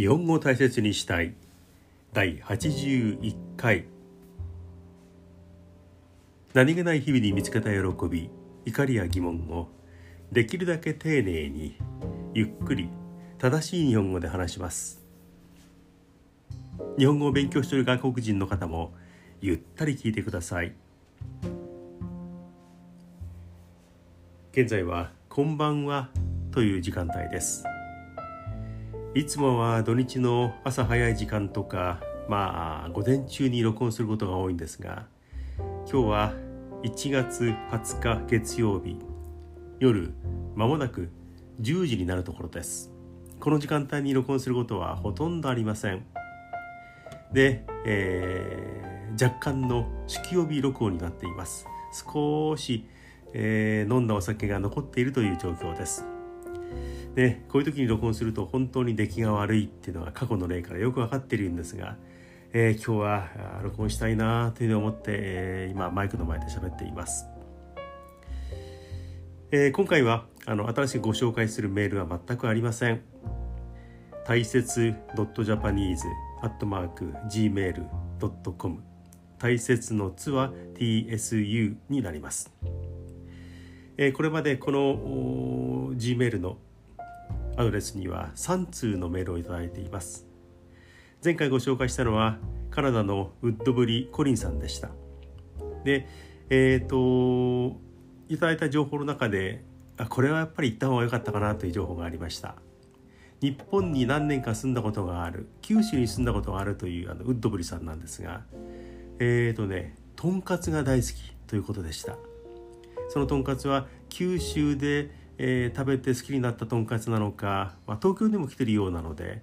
日本語を大切にしたい。第81回。何気ない日々に見つけた喜び怒りや疑問をできるだけ丁寧にゆっくり正しい日本語で話します。日本語を勉強している外国人の方もゆったり聞いてください。現在は「こんばんは」という時間帯です。いつもは土日の朝早い時間とかまあ午前中に録音することが多いんですが今日は1月20日月曜日夜まもなく10時になるところです。この時間帯に録音することはほとんどありません。で、えー、若干の酒気帯び録音になっています。少し、えー、飲んだお酒が残っているという状況です。でこういう時に録音すると本当に出来が悪いっていうのが過去の例からよく分かっているんですが、えー、今日は録音したいなというのを思って、えー、今マイクの前で喋っています、えー、今回はあの新しくご紹介するメールは全くありません。大切 .japanese.gmail.com 大切のつは tsu になります、えー、これまでこの Gmail のアドレスには3通のメールをいただいています。前回ご紹介したのはカナダのウッドブリ・コリンさんでした。でえっ、ー、といただいた情報の中であこれはやっぱり行った方が良かったかなという情報がありました。日本に何年か住んだことがある九州に住んだことがあるというあのウッドブリさんなんですがえっ、ー、とねとんかつが大好きということでした。そのとんかつは九州でえー、食べて好きになったとんかつなのか、まあ、東京にも来てるようなので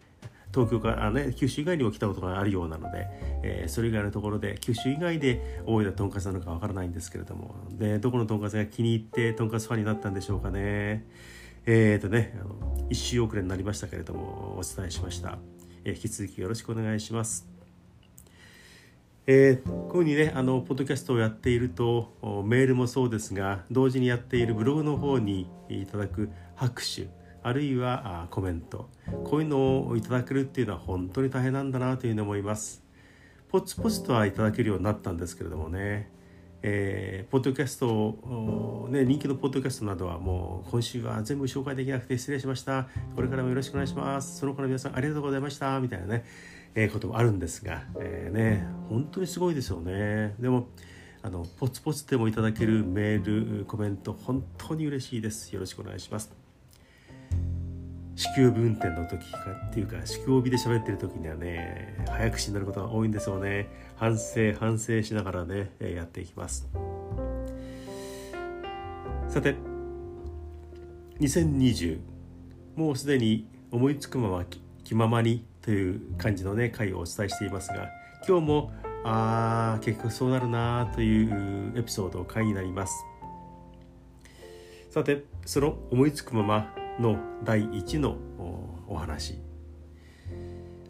東京からね九州以外にも来たことがあるようなので、えー、それ以外のところで九州以外で覚えたとんかつなのかわからないんですけれどもでどこのとんかつが気に入ってとんかつファンになったんでしょうかね。えっ、ー、とねあの一周遅れになりましたけれどもお伝えしました、えー、引き続きよろしくお願いします。えー、こういうふうにねあのポッドキャストをやっているとメールもそうですが同時にやっているブログの方にいただく拍手あるいはコメント。こういうのをいただけるっていうのは本当に大変なんだなというふうに思います。ポツポツとはいただけるようになったんですけれどもね。えー、ポッドキャスト、ね、人気のポッドキャストなどはもう今週は全部紹介できなくて失礼しました。これからもよろしくお願いします。その他の皆さんありがとうございました。みたいなね。えー、こともあるんですが、えー、ね本当にすごいですよね。でもあのポツポツでもいただけるメールコメント本当に嬉しいです。よろしくお願いします。子宮部運転の時かっていうか子宮帯で喋ってる時にはね早口になることが多いんですよね。反省反省しながらねやっていきます。さて2020もうすでに思いつくまま気ままにという感じのね回をお伝えしていますが今日もあ結局そうなるなというエピソード回になります。さてその思いつくままの第1のお話。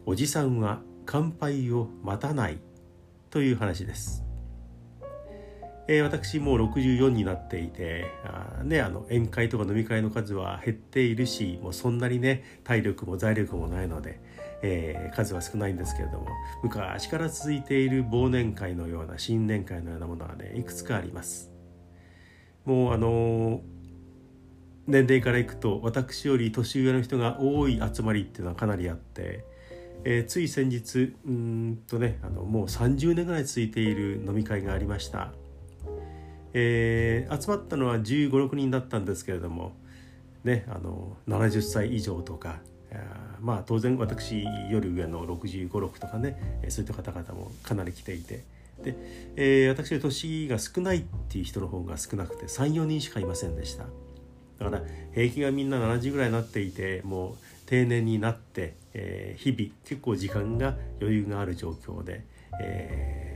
おじさんは乾杯を待たないという話です。えー、私もう64になっていてあ、ね、あの宴会とか飲み会の数は減っているしもうそんなにね体力も財力もないので、えー、数は少ないんですけれども昔から続いている忘年会のような新年会のようなものはねいくつかあります。もうあの年齢からいくと私より年上の人が多い集まりっていうのはかなりあって、えー、つい先日うんとねあのもう30年ぐらい続いている飲み会がありました。えー、集まったのは1 5 6人だったんですけれども、ね、あの70歳以上とかまあ当然私より上の656とかねそういった方々もかなり来ていてで、えー、私の年が少ないっていう人の方が少なくて34人しかいませんでしただから平均がみんな70ぐらいになっていてもう定年になって、えー、日々結構時間が余裕がある状況で、えー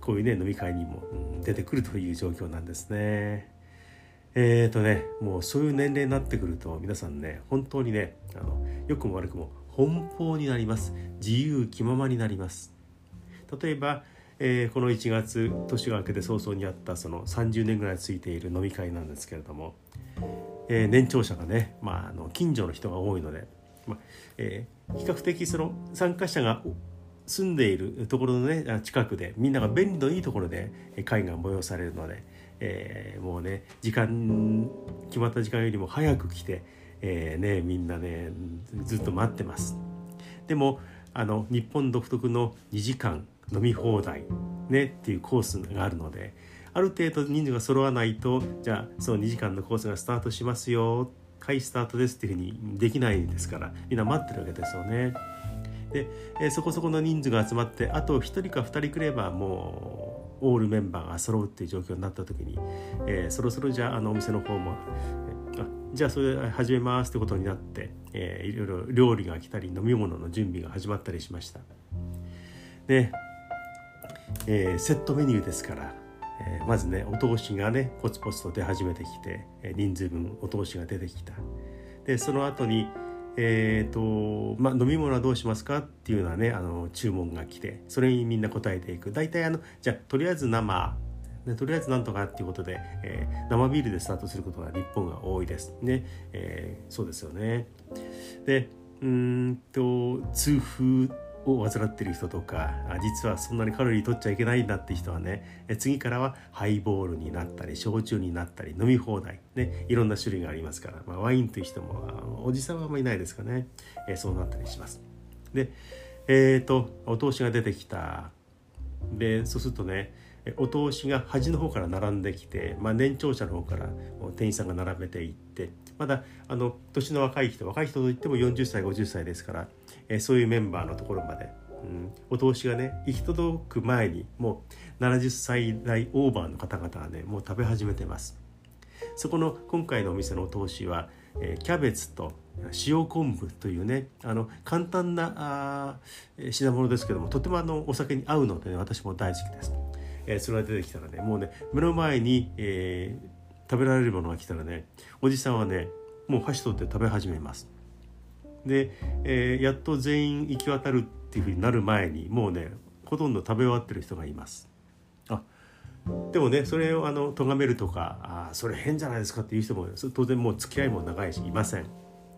こういうね飲み会にも、出てくるという状況なんですね。えーとねもうそういう年齢になってくると皆さんね本当にねあの良くも悪くも奔放になります。自由気ままになります。例えば、えー、この1月年が明けて早々にあったその30年ぐらいついている飲み会なんですけれども、えー、年長者がね、まあ、あの近所の人が多いのでまあえー、比較的その参加者が住んでいるところのね近くでみんなが便利のいいところで会が催されるので、えー、もうね時間決まった時間よりも早く来て、えー、ねみんなねずっと待ってます。でもあの日本独特の2時間飲み放題ねっていうコースがあるのである程度人数が揃わないとじゃあその2時間のコースがスタートしますよはいスタートですっていうふうにできないですからみんな待ってるわけですよね。で、えー、そこそこの人数が集まってあと1人か2人くればもうオールメンバーが揃うっていう状況になった時に、えー、そろそろじゃああのお店の方もあじゃあそれ始めますってことになって、えー、いろいろ料理が来たり飲み物の準備が始まったりしました。で、えー、セットメニューですから、えー、まずねお通しがねポツポツと出始めてきて、え人数分お通しが出てきた。でその後にえーとまあ、飲み物はどうしますかっていうようなねあの注文が来てそれにみんな答えていく。大体あのじゃあとりあえず生。で、とりあえずなんとかっていうことで、えー、生ビールでスタートすることが日本が多いです。ね、えー、そうですよね。でうんと痛風を患ってる人とか実はそんなにカロリー取っちゃいけないんだって人はね次からはハイボールになったり焼酎になったり飲み放題ねいろんな種類がありますから、まあ、ワインという人もおじさんはあんまりいないですかね、え、そうなったりします。でえっ、ー、とお通しが出てきた。でそうするとねお通しが端の方から並んできて、まあ、年長者の方から店員さんが並べていってまだあの年の若い人若い人といっても40歳50歳ですから、えー、そういうメンバーのところまで、うん、お通しがね行き届く前にもう70歳代オーバーの方々はねもう食べ始めてます。そこの今回のお店のお通しは、えー、キャベツと塩昆布というねあの簡単なあ品物ですけどもとてもあのお酒に合うので、ね、私も大好きです。えー、それが出てきたらねもうね目の前に、えー、食べられるものが来たらねおじさんはねもう箸取って食べ始めます。で、えー、やっと全員行き渡るっていうふうになる前にもうねほとんど食べ終わってる人がいます。あでもねそれをあの咎めるとかあそれ変じゃないですかっていう人も当然もう付き合いも長いしいません。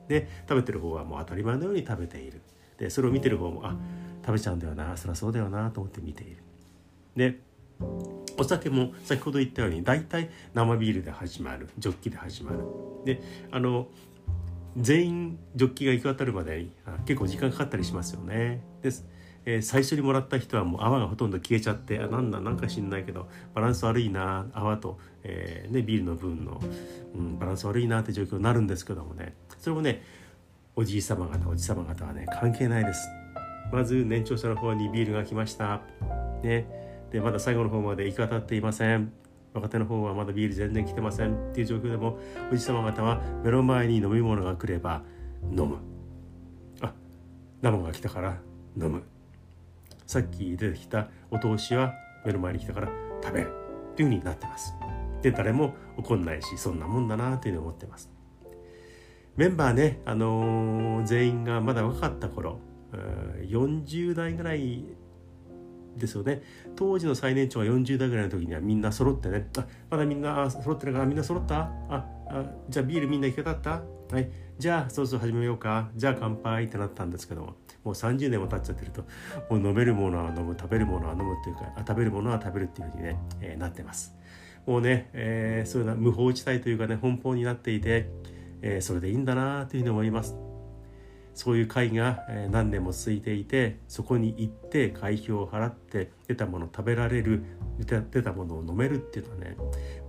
で食べてる方はもう当たり前のように食べている。でそれを見てる方もあ食べちゃうんだよなそりゃそうだよなと思って見ている。でお酒も先ほど言ったように大体生ビールで始まるジョッキで始まる。であの全員ジョッキが行き渡るまで結構時間かかったりしますよね。です。えー、最初にもらった人はもう泡がほとんど消えちゃってあなんだなんか知んないけどバランス悪いな泡と、えーね、ビールの分の、うん、バランス悪いなって状況になるんですけどもね。それもねおじい様方おじ様方はね関係ないです。まず年長者の方にビールが来ました。ね。でまだ最後の方まで行き渡っていません。若手の方はまだビール全然来てませんっていう状況でもおじ様方は目の前に飲み物が来れば飲む。あ生が来たから飲む。さっき出てきたお通しは目の前に来たから食べるっていう風になってます。で誰も怒んないしそんなもんだなというふうに思ってます。メンバーね、あのー、全員がまだ若かった頃40代ぐらいですよね。当時の最年長が40代ぐらいの時にはみんな揃ってね。あまだみんな揃ってるか？らみんな揃った？ああじゃあビールみんな行けたった？はい。じゃあそろそろ始めようか？じゃあ乾杯ってなったんですけども。もう30年も経っちゃってると。もう飲めるものは飲む食べるものは飲むっていうか食べるものは食べるっていうふうにね、えー、なってます。もうね、えー、そういうような無法地帯というかね奔放になっていて、えー、それでいいんだなというふうに思います。そういう会が何年も続いていてそこに行って会費を払って出たもの食べられる出たものを飲めるっていうのはね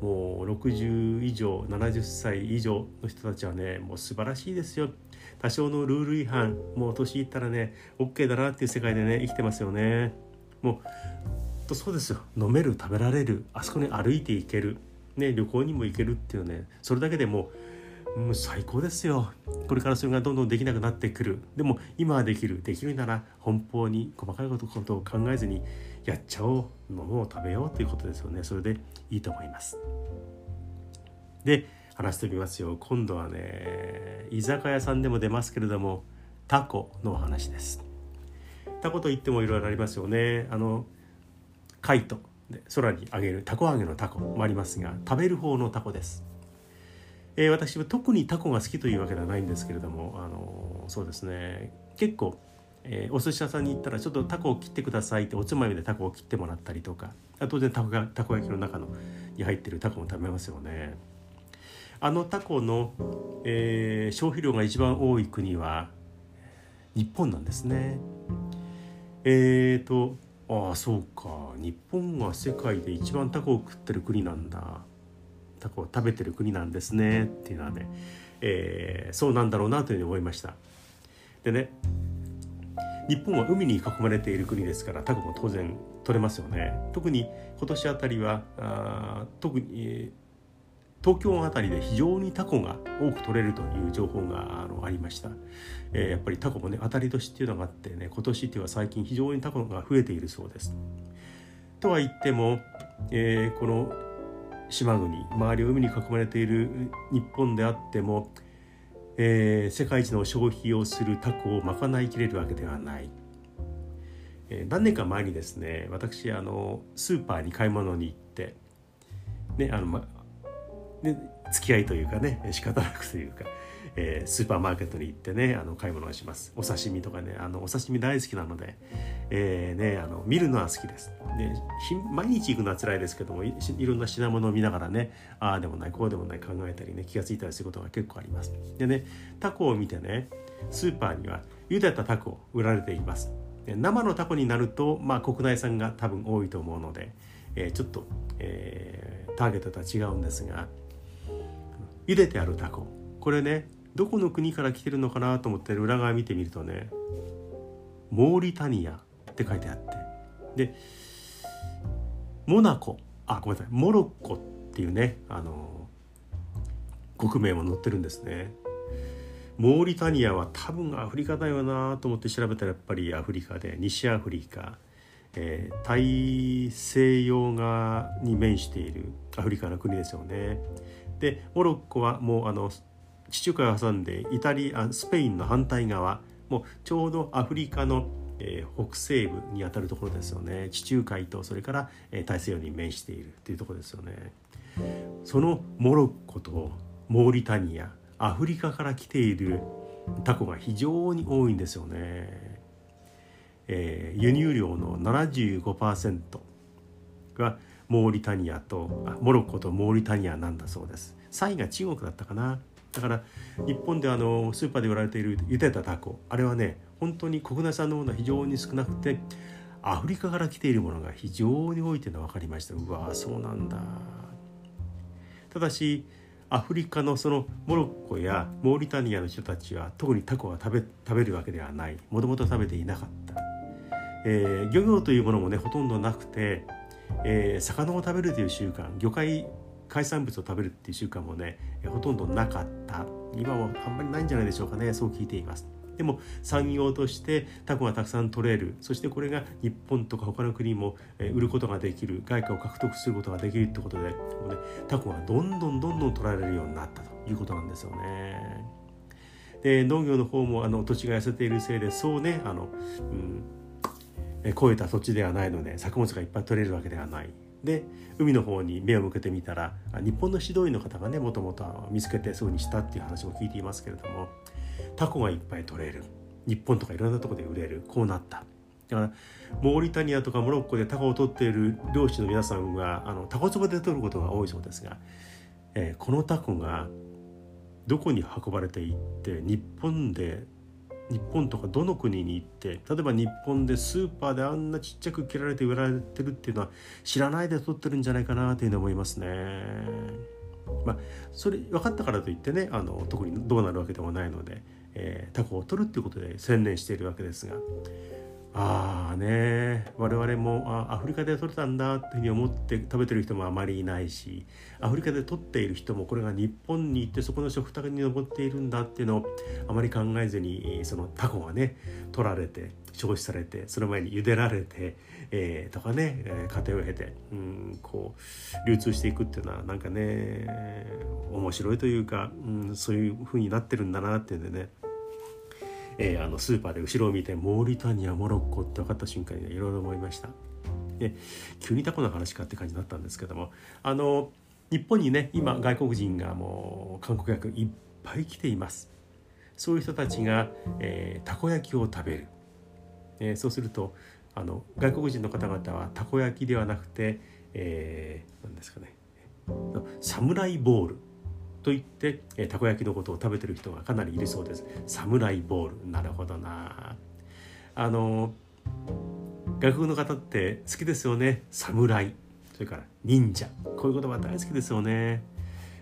もう60以上70歳以上の人たちはねもう素晴らしいですよ。多少のルール違反もう年いったらね OK だなっていう世界でね生きてますよね。もうとそうですよ。飲める食べられるあそこに歩いていけるね旅行にも行けるっていうねそれだけでもうもう最高ですよ。これからそれがどんどんできなくなってくる。でも今はできるできるなら奔放に細かいことを考えずにやっちゃおう。ものを食べようということですよね。それでいいと思います。で話してみますよ。今度はね居酒屋さんでも出ますけれどもタコのお話です。タコといってもいろいろありますよね。あのカイト空に揚げるタコ揚げのタコもありますが食べる方のタコです。えー、私は特にタコが好きというわけではないんですけれどもあのそうですね結構、えー、お寿司屋さんに行ったらちょっとタコを切ってくださいっておつまみでタコを切ってもらったりとか当然タコがたこ焼きの中のに入ってるタコも食べますよね。あのタコの、えー、消費量が一番多い国は日本なんですね。えーとああそうか日本は世界で一番タコを食ってる国なんだタコを食べてる国なんですねっていうのはね、えー、そうなんだろうなというふうに思いました。でね日本は海に囲まれている国ですからタコも当然取れますよね。特に今年あたりはあ特に、東京あたりで非常にタコが多く取れるという情報があのありました、えー、やっぱりタコもね当たり年っていうのがあってね今年っていうのは最近非常にタコが増えているそうです。とは言っても、えー、この島国周りを海に囲まれている日本であっても、えー、世界一の消費をするタコを賄いきれるわけではない、えー、何年か前にですね私あのスーパーに買い物に行ってねあの、ま、ね付き合いというかね仕方なくというか、えー、スーパーマーケットに行ってねあの買い物をします。お刺身とかねあのお刺身大好きなので、えー、ね、あの見るのは好きです。で毎日行くのは辛いですけどもいろんな品物を見ながらねああでもないこうでもない考えたりね気が付いたりすることが結構あります。でねタコを見てねスーパーには茹でたタコ売られています。生のタコになると、まあ、国内産が多分多いと思うので、えー、ちょっと、えー、ターゲットとは違うんですが茹でてあるタコ。これねどこの国から来てるのかなと思って裏側見てみるとねモーリタニアって書いてあって。でモナコあごめんなさいモロッコっていうねあの国名も載ってるんですね。モーリタニアは多分アフリカだよなと思って調べたらやっぱりアフリカで西アフリカ、えー、大西洋側に面しているアフリカの国ですよね。でモロッコはもうあの地中海を挟んでイタリアスペインの反対側もうちょうどアフリカの、えー、北西部にあたるところですよね。地中海とそれから、えー、大西洋に面しているというところですよね。そのモロッコとモーリタニアアフリカから来ているタコが非常に多いんですよね、えー、輸入量の75%がモーリタニアとモロッコとモーリタニアなんだそうです。3位が中国だったかな。だから日本であのスーパーで売られている茹でたタコあれはね本当に国内産のものは非常に少なくてアフリカから来ているものが非常に多いというのは分かりました。うわそうなんだ。ただしアフリカのそのモロッコやモーリタニアの人たちは特にタコは食べ食べるわけではない。もともと食べていなかった、えー、漁業というものもねほとんどなくてえー、魚を食べるという習慣魚介海産物を食べるっていう習慣もねほとんどなかった。今はあんまりないんじゃないでしょうかね。そう聞いています。でも産業としてタコがたくさん取れる。そしてこれが日本とか他の国も売ることができる。外貨を獲得することができるってことでもう、ね、タコがどんどんどんどん取られるようになったと。いうことなんですよね。で農業の方もあの土地が痩せているせいでそうねあの、うん超えた土地ではないので作物がいっぱい取れるわけではない。で海の方に目を向けてみたら日本の指導員の方がねもともと見つけてそうにしたっていう話も聞いていますけれどもタコがいっぱい取れる。日本とかいろんなとこで売れる。こうなった。だからモーリタニアとかモロッコでタコを取っている漁師の皆さんはあのタコ壺で取ることが多いそうですが、えー、このタコがどこに運ばれていって日本で日本とかどの国に行って例えば日本でスーパーであんなちっちゃく切られて売られてるっていうのは知らないで撮ってるんじゃないかなというふうに思いますね。まあ、それ分かったからといってねあの特にどうなるわけでもないので、えー、タコを取るっていうことで専念しているわけですがああね。我々もあアフリカで取れたんだっていうふうに思って食べてる人もあまりいないしアフリカで取っている人もこれが日本に行ってそこの食卓に上っているんだっていうのをあまり考えずにそのタコがね取られて消費されてその前に茹でられて、えー、とかね、え、家庭を経てうんこう流通していくっていうのはなんかね面白いというか、うん、そういうふうになってるんだなっていうんでね。えー、あのスーパーで後ろを見てモーリタニアモロッコって分かった瞬間にいろいろ思いました。で急にタコの話かって感じになったんですけどもあの日本にね今外国人がもう観光客いっぱい来ています。そういう人たちが、えー、たこ焼きを食べる、えー、そうするとあの外国人の方々はたこ焼きではなくて、えー、何ですかね。サムライボールといって、えー、たこ焼きのことを食べてる人がかなりいるそうです。サムライボール。なるほどな。あの外国の方って好きですよね。侍それから忍者。こういう言葉大好きですよね、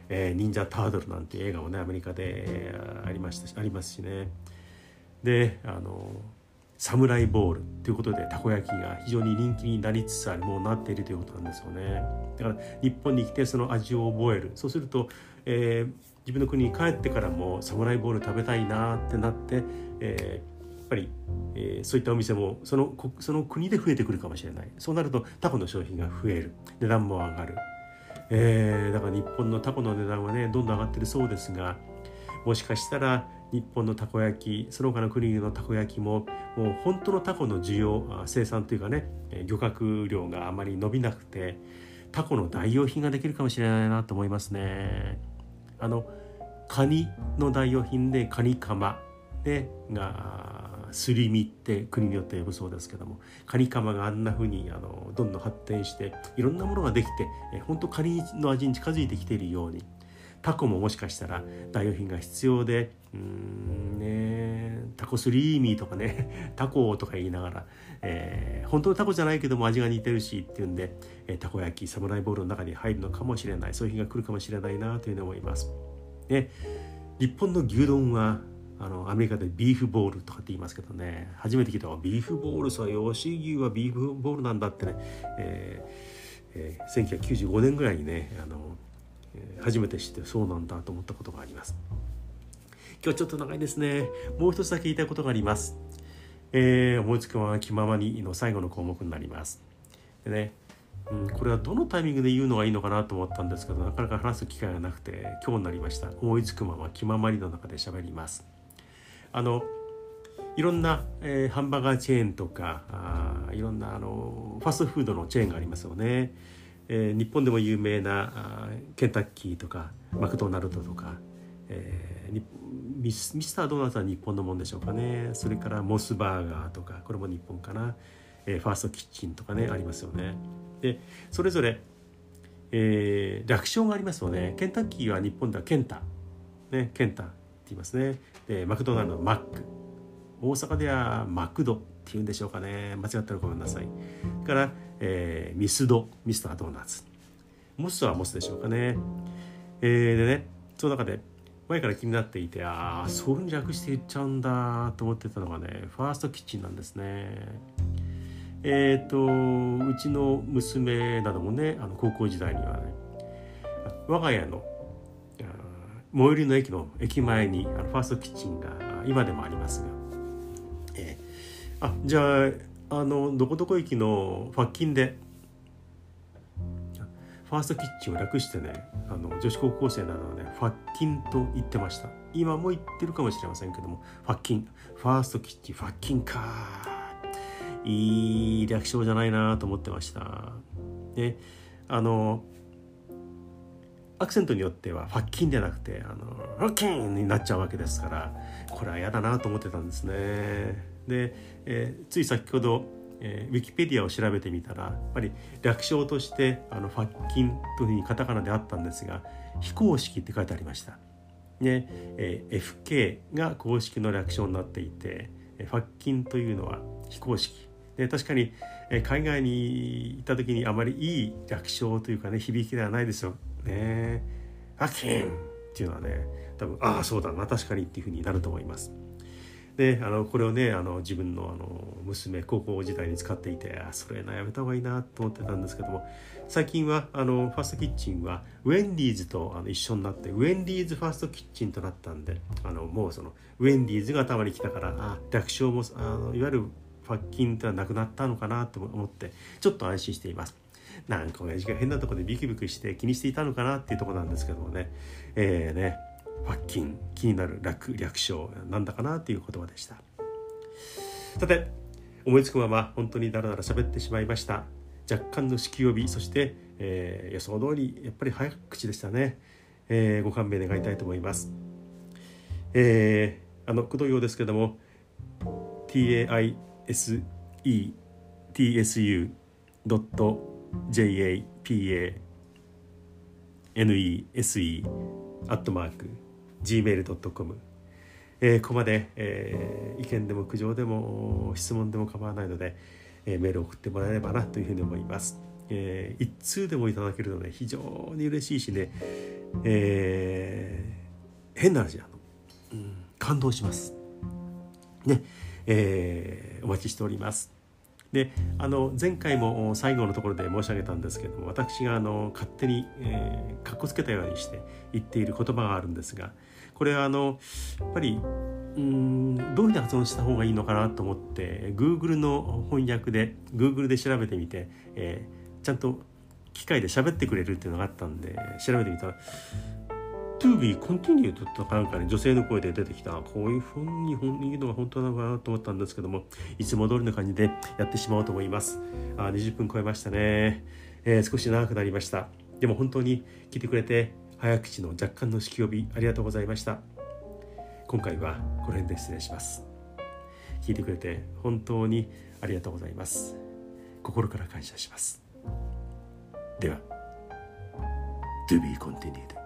えー、忍者タートルなんて映画もねアメリカでありましたしありますしね。であのサムライボール。ということでたこ焼きが非常に人気になりつつあるものになっているということなんですよね。だから日本に来てその味を覚える。そうすると、えー、自分の国に帰ってからもサムライボール食べたいなってなって、えー、やっぱり、えー、そういったお店もそのその国で増えてくるかもしれない。そうなるとタコの商品が増える。値段も上がる、えー、だから日本のタコの値段はねどんどん上がってるそうですがもしかしたら日本のたこ焼きその他の国のたこ焼きももう本当のタコの需要生産というかね漁獲量があまり伸びなくてタコの代用品ができるかもしれないなと思いますね。あのカニの代用品でカニカマ。でがすり身って国によって呼ぶそうですけども。カニカマがあんな風にあにどんどん発展していろんなものができて本当カニの味に近づいてきているように。タコももしかしたら代用品が必要でうんねタコスリーミーとかね タコとか言いながら、えー、本当のタコじゃないけども味が似てるしっていうんで、えー、たこ焼きサムライボールの中に入るのかもしれない。そういう日が来るかもしれないなというふうに思います。で日本の牛丼はあのアメリカでビーフボールとかって言いますけどね初めて聞いた。ビーフボールさ吉牛はビーフボールなんだってね、えーえー、1995年ぐらいにねあの初めて知ってそうなんだと思ったことがあります。今日ちょっと長いですね。もう一つだけ言いたいことがあります。えー、思いつくまま気ままにの最後の項目になります。でね、うん、これはどのタイミングで言うのがいいのかなと思ったんですけどなかなか話す機会がなくて今日になりました。思いつくまま気ままにの中で喋ります。あのいろんな、えー、ハンバーガーチェーンとかあいろんなあのファストフードのチェーンがありますよね。えー、日本でも有名なケンタッキーとかマクドナルドとか、えー、ミスミスタードーナツは日本のもんでしょうかね。それからモスバーガーとかこれも日本かな、えー、ファーストキッチンとかねありますよね。でそれぞれ、えー、略称がありますよね。ケンタッキーは日本ではケンタ。ねケンタって言いますね。でマクドナルドはマック。大阪ではマクドっていうんでしょうかね。間違ったらごめんなさい。から、えー、ミスドミスタードーナツ。モスはモスでしょうかね。えー、でねその中で前から気になっていてああそういうふうに略して言っちゃうんだと思ってたのがねファーストキッチンなんですね。えっ、ー、とうちの娘などもねあの高校時代にはね我が家の最寄りの駅の駅前にあのファーストキッチンが今でもありますがあじゃああのどこどこ駅のファッキンで。ファーストキッチンを略してねあの女子高校生なので、ね、ファッキンと言ってました。今も言ってるかもしれませんけどもファッキン。ファーストキッチンファッキンか。いい略称じゃないなと思ってました。であのアクセントによってはファッキンじゃなくてあのファッキンになっちゃうわけですからこれは嫌だなと思ってたんですね。で、えー、つい先ほど、えー、ウィキペディアを調べてみたらやっぱり略称としてあのファッキンというふうにカタカナであったんですが非公式って書いてありました。で、えー、FK が公式の略称になっていてファッキンというのは非公式で確かに海外に行った時にあまりいい略称というかね響きではないですよね。ファッキンっていうのはね多分ああそうだな確かにっていうふうになると思います。であのこれをねあの自分のあの娘高校時代に使っていてあそれなやめた方がいいなと思ってたんですけども最近はあのファーストキッチンはウェンディーズとあの一緒になってウェンディーズファーストキッチンとなったんであのもうそのウェンディーズが頭に来たからあ略称もあのいわゆるファッキンってはなくなったのかなと思ってちょっと安心しています。なんか親父が変なとこでビクビクして気にしていたのかなっていうとこなんですけどもねえーねァッキン気になる略略称なんだかなという言葉でした。さて思いつくまま本当にだらだら喋ってしまいました。若干の酒気帯びそして、えー、予想通りやっぱり早口でしたね、えー、ご勘弁願いたいと思います。えー、あの工藤用ですけども taisetsu.japanese アットマーク gmail.com えー、ここまで、えー、意見でも苦情でも質問でも構わないので、えー、メールを送ってもらえればなというふうに思います。えー、一通でもいただけるので非常に嬉しいしね、えー、変な話あの、うん、感動します。ね、えー、お待ちしております。であの前回も最後のところで申し上げたんですけども私があの勝手に、えー、かっこつけたようにして言っている言葉があるんですがこれあのやっぱりうんどういうふうに発音した方がいいのかなと思って Google の翻訳で Google で調べてみて、えー、ちゃんと機械で喋ってくれるっていうのがあったんで調べてみたら To be continued とかなんかね女性の声で出てきた。こういうふうに言うのが本当なのかなと思ったんですけどもいつも通りの感じでやってしまおうと思います。あ20分超えましたね、えー、少し長くなりました。でも本当に聞いてくれて早口の若干の式呼びありがとうございました。今回はこの辺で失礼します。聞いてくれて本当にありがとうございます。心から感謝します。では To be continued.